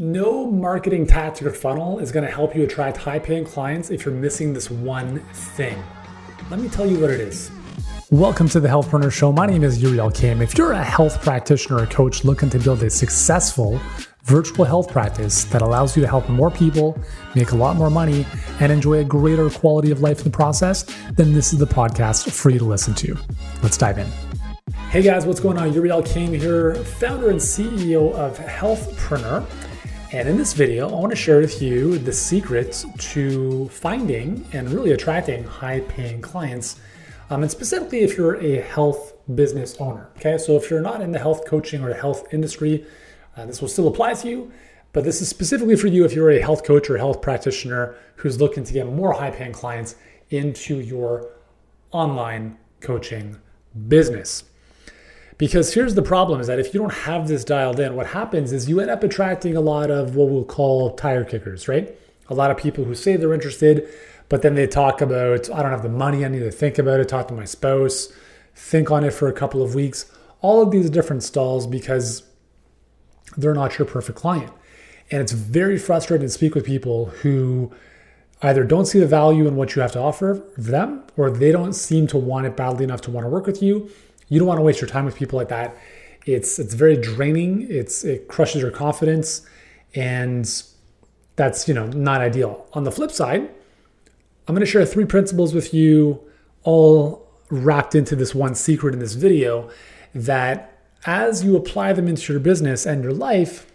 No marketing tactic or funnel is going to help you attract high paying clients if you're missing this one thing. Let me tell you what it is. Welcome to the Healthpreneur Show. My name is Yuri Elkaim. If you're a health practitioner or coach looking to build a successful virtual health practice that allows you to help more people, make a lot more money, and enjoy a greater quality of life in the process, then this is the podcast for you to listen to. Let's dive in. Hey guys, what's going on? Yuri Elkaim here, founder and CEO of Healthpreneur. And in this video, I want to share with you the secrets to finding and really attracting high paying clients. Um, and specifically, if you're a health business owner. Okay, so if you're not in the health coaching or the health industry, uh, this will still apply to you. But this is specifically for you if you're a health coach or health practitioner who's looking to get more high paying clients into your online coaching business. Because here's the problem is that if you don't have this dialed in, what happens is you end up attracting a lot of what we'll call tire kickers, right? A lot of people who say they're interested, but then they talk about, I don't have the money, I need to think about it, talk to my spouse, think on it for a couple of weeks. All of these different stalls because they're not your perfect client. And it's very frustrating to speak with people who either don't see the value in what you have to offer them or they don't seem to want it badly enough to want to work with you you don't want to waste your time with people like that. It's it's very draining. It's it crushes your confidence, and that's you know not ideal. On the flip side, I'm going to share three principles with you, all wrapped into this one secret in this video, that as you apply them into your business and your life,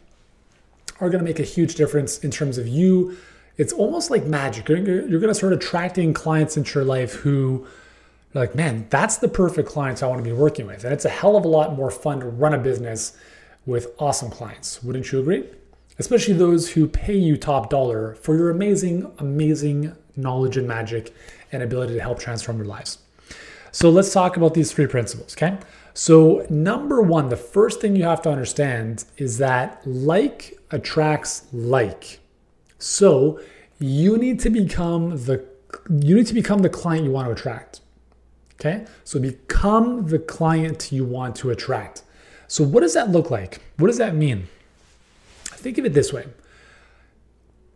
are going to make a huge difference in terms of you. It's almost like magic. You're, going to start attracting clients into your life who like, man, that's the perfect clients I want to be working with. And it's a hell of a lot more fun to run a business with awesome clients. Wouldn't you agree? Especially those who pay you top dollar for your amazing, amazing knowledge and magic and ability to help transform your lives. So let's talk about these three principles, okay? So, number one, the first thing you have to understand is that like attracts like. So, you need to become the you need to become the client you want to attract. Okay, so become the client you want to attract. So, what does that look like? What does that mean? Think of it this way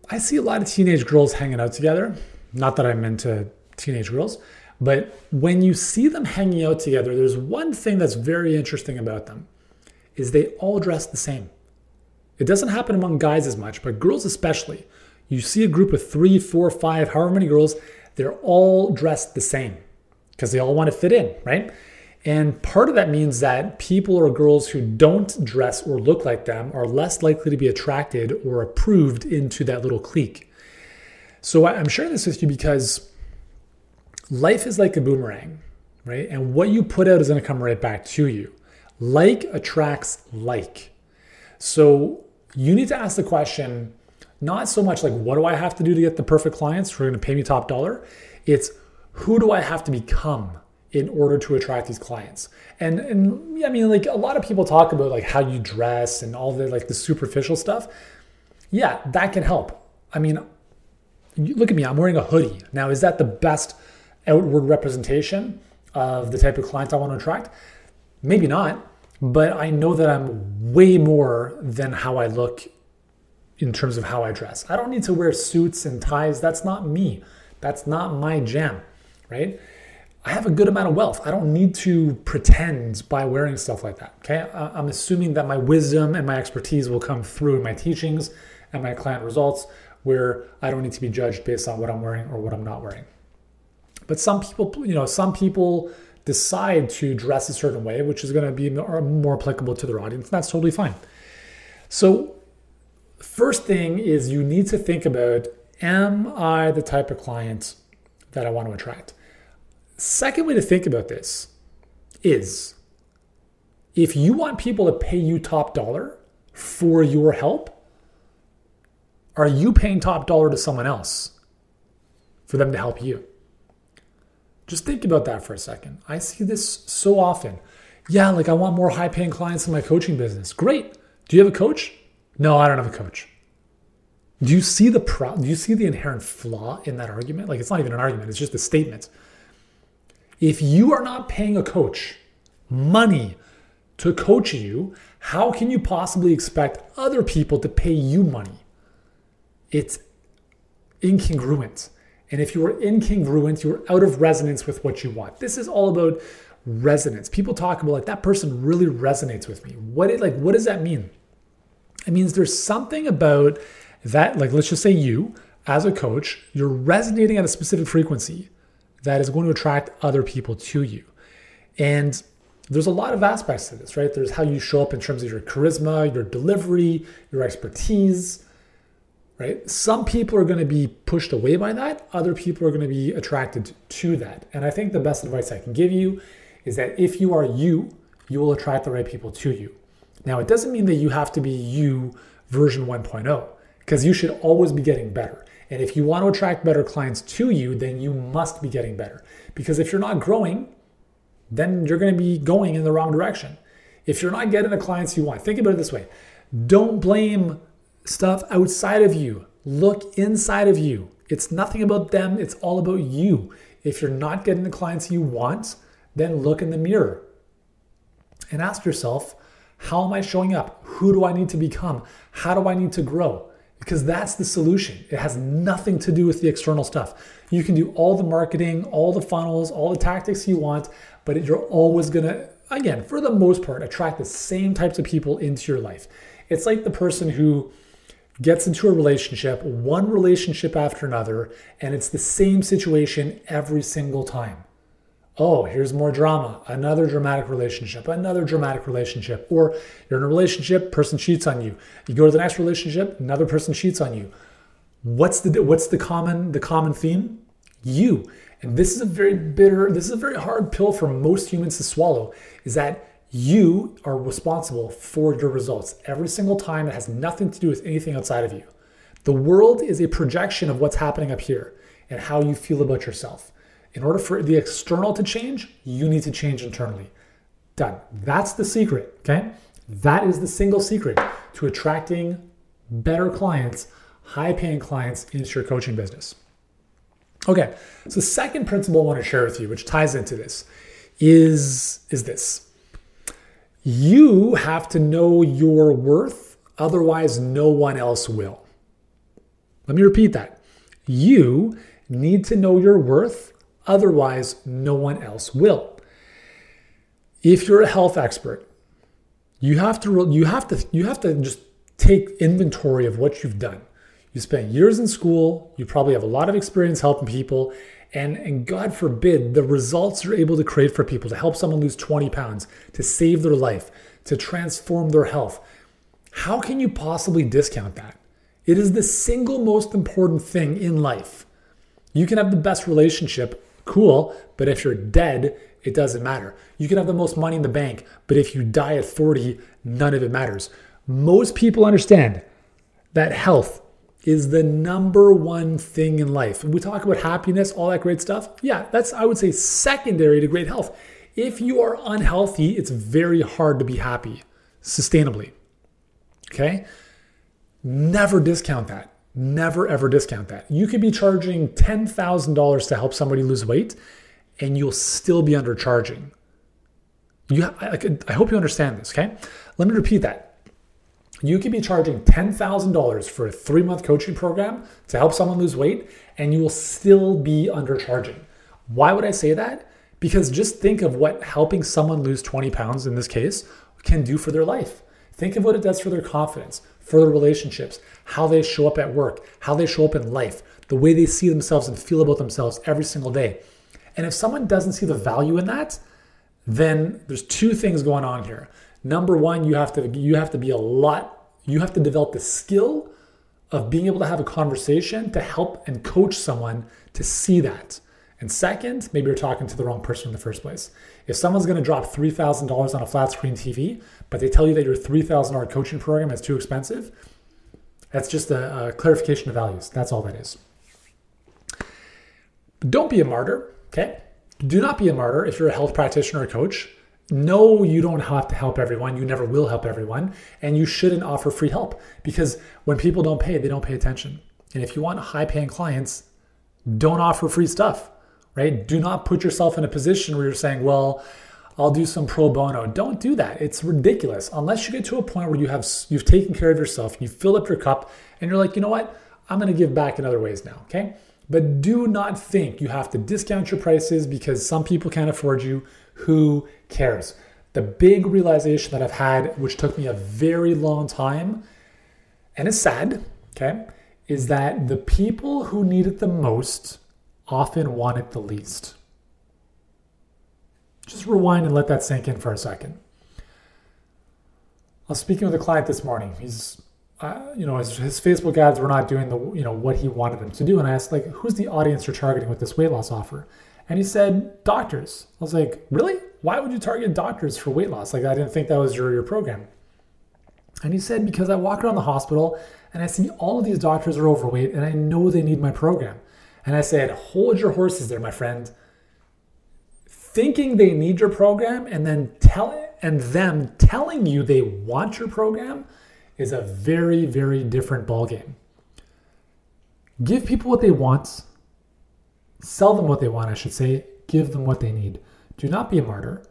I see a lot of teenage girls hanging out together. Not that I'm into teenage girls, but when you see them hanging out together, there's one thing that's very interesting about them is they all dress the same. It doesn't happen among guys as much, but girls especially. You see a group of three, four, five, however many girls, they're all dressed the same because they all want to fit in, right? And part of that means that people or girls who don't dress or look like them are less likely to be attracted or approved into that little clique. So I'm sharing this with you because life is like a boomerang, right? And what you put out is going to come right back to you. Like attracts like. So you need to ask the question not so much like, what do I have to do to get the perfect clients who are going to pay me top dollar? It's who do I have to become in order to attract these clients? And and I mean, like a lot of people talk about like how you dress and all the like the superficial stuff. Yeah, that can help. I mean, look at me. I'm wearing a hoodie now. Is that the best outward representation of the type of clients I want to attract? Maybe not, but I know that I'm way more than how I look in terms of how I dress. I don't need to wear suits and ties. That's not me. That's not my jam right? I have a good amount of wealth. I don't need to pretend by wearing stuff like that. Okay. I'm assuming that my wisdom and my expertise will come through in my teachings and my client results where I don't need to be judged based on what I'm wearing or what I'm not wearing. But some people, you know, some people decide to dress a certain way, which is going to be more applicable to their audience. That's totally fine. So, first thing is you need to think about am I the type of client that I want to attract? Second way to think about this is if you want people to pay you top dollar for your help, are you paying top dollar to someone else for them to help you? Just think about that for a second. I see this so often. Yeah, like I want more high paying clients in my coaching business. Great. Do you have a coach? No, I don't have a coach. Do you see the pro- do you see the inherent flaw in that argument? Like it's not even an argument, it's just a statement. If you are not paying a coach money to coach you, how can you possibly expect other people to pay you money? It's incongruent. And if you are incongruent, you're out of resonance with what you want. This is all about resonance. People talk about like that person really resonates with me. What it, like what does that mean? It means there's something about that like let's just say you as a coach, you're resonating at a specific frequency that is going to attract other people to you. And there's a lot of aspects to this, right? There's how you show up in terms of your charisma, your delivery, your expertise, right? Some people are going to be pushed away by that, other people are going to be attracted to that. And I think the best advice I can give you is that if you are you, you will attract the right people to you. Now, it doesn't mean that you have to be you version 1.0 because you should always be getting better. And if you want to attract better clients to you, then you must be getting better. Because if you're not growing, then you're going to be going in the wrong direction. If you're not getting the clients you want, think about it this way don't blame stuff outside of you, look inside of you. It's nothing about them, it's all about you. If you're not getting the clients you want, then look in the mirror and ask yourself, how am I showing up? Who do I need to become? How do I need to grow? Because that's the solution. It has nothing to do with the external stuff. You can do all the marketing, all the funnels, all the tactics you want, but you're always gonna, again, for the most part, attract the same types of people into your life. It's like the person who gets into a relationship, one relationship after another, and it's the same situation every single time. Oh, here's more drama, another dramatic relationship, another dramatic relationship. Or you're in a relationship, person cheats on you. You go to the next relationship, another person cheats on you. What's the what's the common the common theme? You. And this is a very bitter, this is a very hard pill for most humans to swallow, is that you are responsible for your results every single time. It has nothing to do with anything outside of you. The world is a projection of what's happening up here and how you feel about yourself. In order for the external to change, you need to change internally. Done. That's the secret, okay? That is the single secret to attracting better clients, high paying clients into your coaching business. Okay, so second principle I want to share with you, which ties into this, is, is this. You have to know your worth, otherwise, no one else will. Let me repeat that. You need to know your worth, otherwise, no one else will. If you're a health expert, you have to you have to you have to just take inventory of what you've done. You spent years in school, you probably have a lot of experience helping people, and, and God forbid the results you're able to create for people to help someone lose 20 pounds, to save their life, to transform their health. How can you possibly discount that? It is the single most important thing in life. You can have the best relationship, cool, but if you're dead, it doesn't matter. You can have the most money in the bank, but if you die at 40, none of it matters. Most people understand that health is the number one thing in life. we talk about happiness, all that great stuff. Yeah, that's, I would say, secondary to great health. If you are unhealthy, it's very hard to be happy sustainably. Okay? Never discount that. Never ever discount that. You could be charging $10,000 to help somebody lose weight and you'll still be undercharging. You, I, I hope you understand this, okay? Let me repeat that you could be charging $10,000 for a three month coaching program to help someone lose weight, and you will still be undercharging. Why would I say that? Because just think of what helping someone lose 20 pounds in this case can do for their life. Think of what it does for their confidence, for their relationships, how they show up at work, how they show up in life, the way they see themselves and feel about themselves every single day. And if someone doesn't see the value in that, then there's two things going on here. Number one, you have to you have to be a lot, you have to develop the skill of being able to have a conversation to help and coach someone to see that. And second, maybe you're talking to the wrong person in the first place. If someone's going to drop $3,000 on a flat screen TV, but they tell you that your $3,000 coaching program is too expensive, that's just a, a, clarification of values. That's all that is. Don't be a martyr, okay? Do not be a martyr if you're a health practitioner or coach. No, you don't have to help everyone. You never will help everyone. And you shouldn't offer free help because when people don't pay, they don't pay attention. And if you want high paying clients, don't offer free stuff, right? Do not put yourself in a position where you're saying, well, I'll do some pro bono. Don't do that. It's ridiculous. Unless you get to a point where you have you've taken care of yourself, you fill up your cup, and you're like, you know what? I'm going to give back in other ways now. Okay. But do not think you have to discount your prices because some people can't afford you. Who cares? The big realization that I've had, which took me a very long time, and it's sad, okay, is that the people who need it the most often want it the least. Just rewind and let that sink in for a second. I was speaking with a client this morning. He's, uh, you know, his, his, Facebook ads were not doing the, you know, what he wanted them to do. And I asked, like, who's the audience you're targeting with this weight loss offer? And he said, doctors. I was like, really? Why would you target doctors for weight loss? Like, I didn't think that was your, your program. And he said, because I walk around the hospital and I see all of these doctors are overweight and I know they need my program. And I said, hold your horses there, my friend thinking they need your program and then tell and them telling you they want your program is a very very different ballgame. Give people what they want. Sell them what they want, I should say. Give them what they need. Do not be a martyr.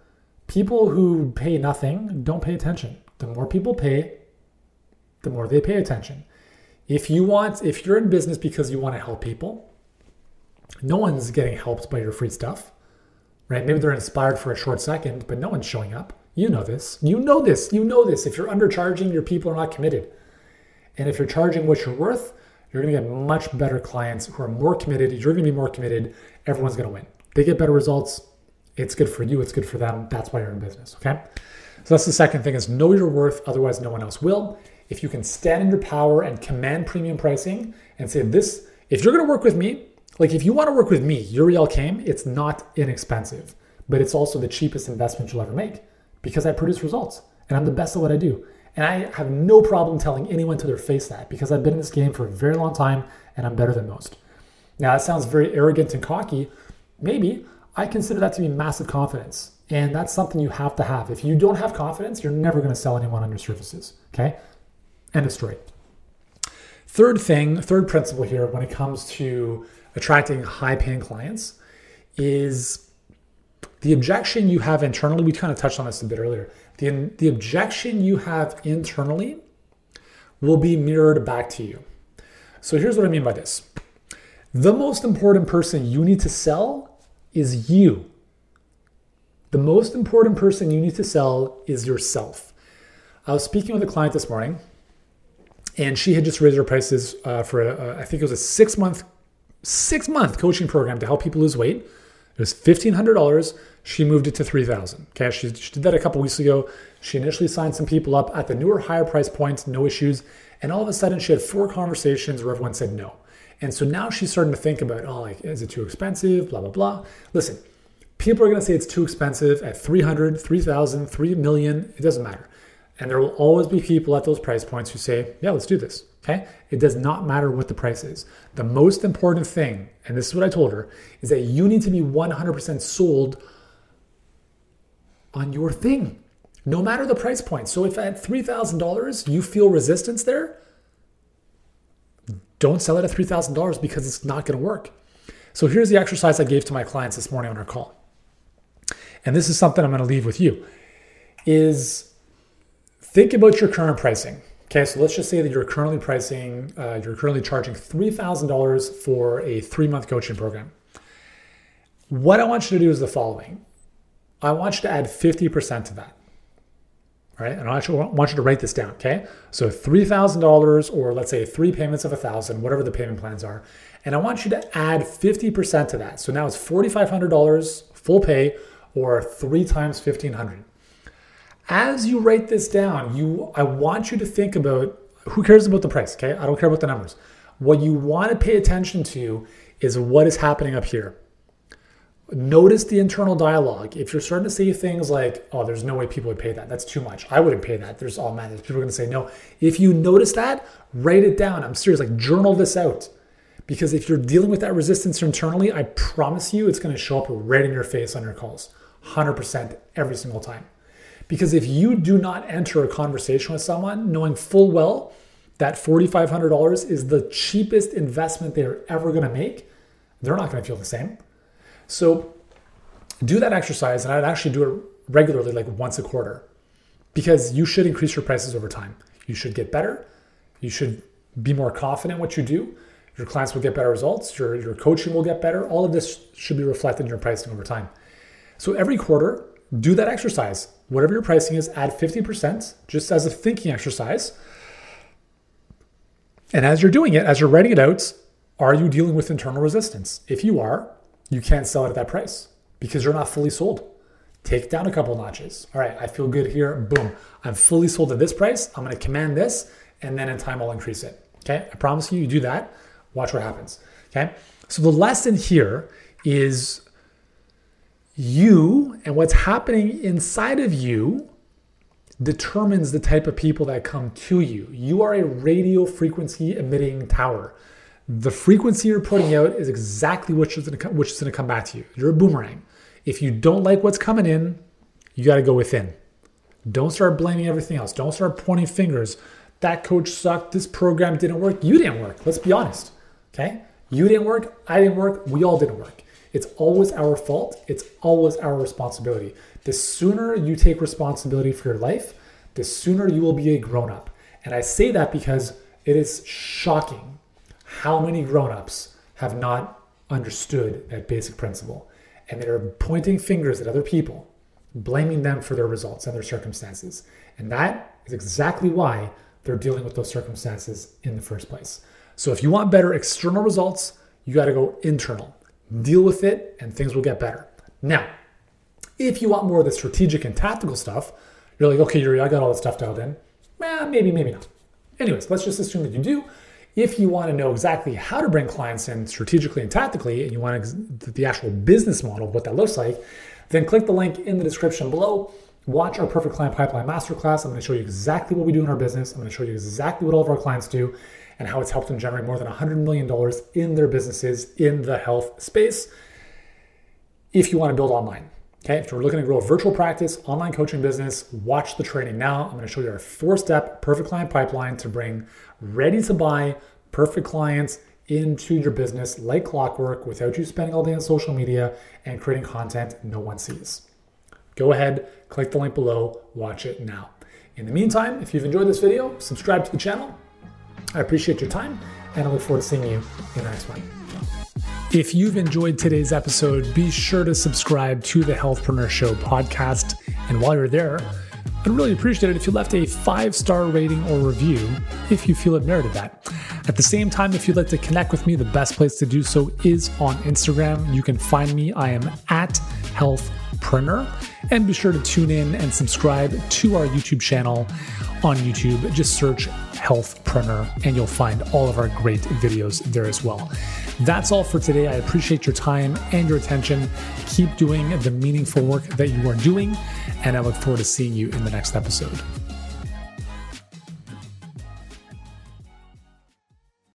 People who pay nothing don't pay attention. The more people pay, the more they pay attention. If you want, if you're in business because you want to help people, no one's getting helped by your free stuff right? Maybe they're inspired for a short second, but no one's showing up. You know this. You know this. You know this. If you're undercharging, your people are not committed. And if you're charging what you're worth, you're going to get much better clients who are more committed. You're going to be more committed. Everyone's going to win. They get better results. It's good for you. It's good for them. That's why you're in business. Okay. So that's the second thing is know your worth. Otherwise, no one else will. If you can stand in your power and command premium pricing and say this, if you're going to work with me, like if you want to work with me, Yuri Elkaim, it's not inexpensive, but it's also the cheapest investment you'll ever make because I produce results and I'm the best at what I do. And I have no problem telling anyone to their face that because I've been in this game for a very long time and I'm better than most. Now, that sounds very arrogant and cocky. Maybe I consider that to be massive confidence. And that's something you have to have. If you don't have confidence, you're never going to sell anyone on your services. Okay? End of story. Third thing, third principle here when it comes to attracting high paying clients is the objection you have internally. We kind of touched on this a bit earlier. The, the objection you have internally will be mirrored back to you. So here's what I mean by this the most important person you need to sell is you. The most important person you need to sell is yourself. I was speaking with a client this morning, and she had just raised her prices uh, for a, a, I think it was a six month six month coaching program to help people lose weight. It was $1,500. She moved it to 3000 Okay, she, she did that a couple weeks ago. She initially signed some people up at the newer, higher price points, no issues. And all of a sudden, she had four conversations where everyone said no. And so now she's starting to think about, oh, like, is it too expensive? Blah, blah, blah. Listen, people are going to say it's too expensive at 300, 3000, 3 million. It doesn't matter. And there will always be people at those price points who say, yeah, let's do this. Okay. It does not matter what the price is. The most important thing, and this is what I told her, is that you need to be 100% sold on your thing, no matter the price point. So if at $3,000 you feel resistance there, don't sell it at $3,000 because it's not going to work. So here's the exercise I gave to my clients this morning on our call. And this is something I'm going to leave with you is Think about your current pricing. Okay, so let's just say that you're currently pricing, uh, you're currently charging $3,000 for a three month coaching program. What I want you to do is the following I want you to add 50% to that. All right, and I actually want you to write this down. Okay, so $3,000 or let's say three payments of 1000 whatever the payment plans are. And I want you to add 50% to that. So now it's $4,500 full pay or three times 1500 as you write this down, you I want you to think about who cares about the price, okay? I don't care about the numbers. What you want to pay attention to is what is happening up here. Notice the internal dialogue. If you're starting to say things like, oh, there's no way people would pay that. That's too much. I wouldn't pay that. There's all man, people are gonna say no. If you notice that, write it down. I'm serious, like journal this out. Because if you're dealing with that resistance internally, I promise you it's gonna show up right in your face on your calls. 100% every single time. Because if you do not enter a conversation with someone knowing full well that $4,500 is the cheapest investment they're ever going to make, they're not going to feel the same. So do that exercise, and I'd actually do it regularly, like once a quarter, because you should increase your prices over time. You should get better. You should be more confident what you do. Your clients will get better results. Your, your coaching will get better. All of this should be reflected in your pricing over time. So every quarter, do that exercise. Whatever your pricing is, add 50% just as a thinking exercise. And as you're doing it, as you're writing it out, are you dealing with internal resistance? If you are, you can't sell it at that price because you're not fully sold. Take down a couple notches. All right, I feel good here. Boom. I'm fully sold at this price. I'm going to command this, and then in time, I'll increase it. Okay, I promise you, you do that. Watch what happens. Okay, so the lesson here is you and what's happening inside of you determines the type of people that come to you. You are a radio frequency emitting tower. The frequency you're putting out is exactly which is going to come, which is going to come back to you. You're a boomerang. If you don't like what's coming in, you got to go within. Don't start blaming everything else. Don't start pointing fingers. That coach sucked. This program didn't work. You didn't work. Let's be honest. Okay? You didn't work. I didn't work. We all didn't work. It's always our fault. It's always our responsibility. The sooner you take responsibility for your life, the sooner you will be a grown up. And I say that because it is shocking how many grown ups have not understood that basic principle. And they're pointing fingers at other people, blaming them for their results and their circumstances. And that is exactly why they're dealing with those circumstances in the first place. So if you want better external results, you got to go internal deal with it, and things will get better. Now, if you want more of the strategic and tactical stuff, you're like, okay, Yuri, I got all this stuff dialed in. Well, maybe, maybe not. Anyways, let's just assume that you do. If you want to know exactly how to bring clients in strategically and tactically, and you want the actual business model what that looks like, then click the link in the description below. Watch our Perfect Client Pipeline Masterclass. I'm going to show you exactly what we do in our business. I'm going to show you exactly what all of our clients do and how it's helped them generate more than $100 million in their businesses in the health space if you want to build online. Okay, if you're looking to grow a virtual practice, online coaching business, watch the training now. I'm going to show you our four step perfect client pipeline to bring ready to buy perfect clients into your business like clockwork without you spending all day on social media and creating content no one sees. Go ahead, click the link below, watch it now. In the meantime, if you've enjoyed this video, subscribe to the channel I appreciate your time and I look forward to seeing you in the next one. If you've enjoyed today's episode, be sure to subscribe to the Healthpreneur Show podcast. And while you're there, I'd really appreciate it if you left a five star rating or review if you feel it merited that. At the same time, if you'd like to connect with me, the best place to do so is on Instagram. You can find me. I am at Healthpreneur. And be sure to tune in and subscribe to our YouTube channel on YouTube. Just search Healthpreneur and you'll find all of our great videos there as well. That's all for today. I appreciate your time and your attention. Keep doing the meaningful work that you are doing, and I look forward to seeing you in the next episode.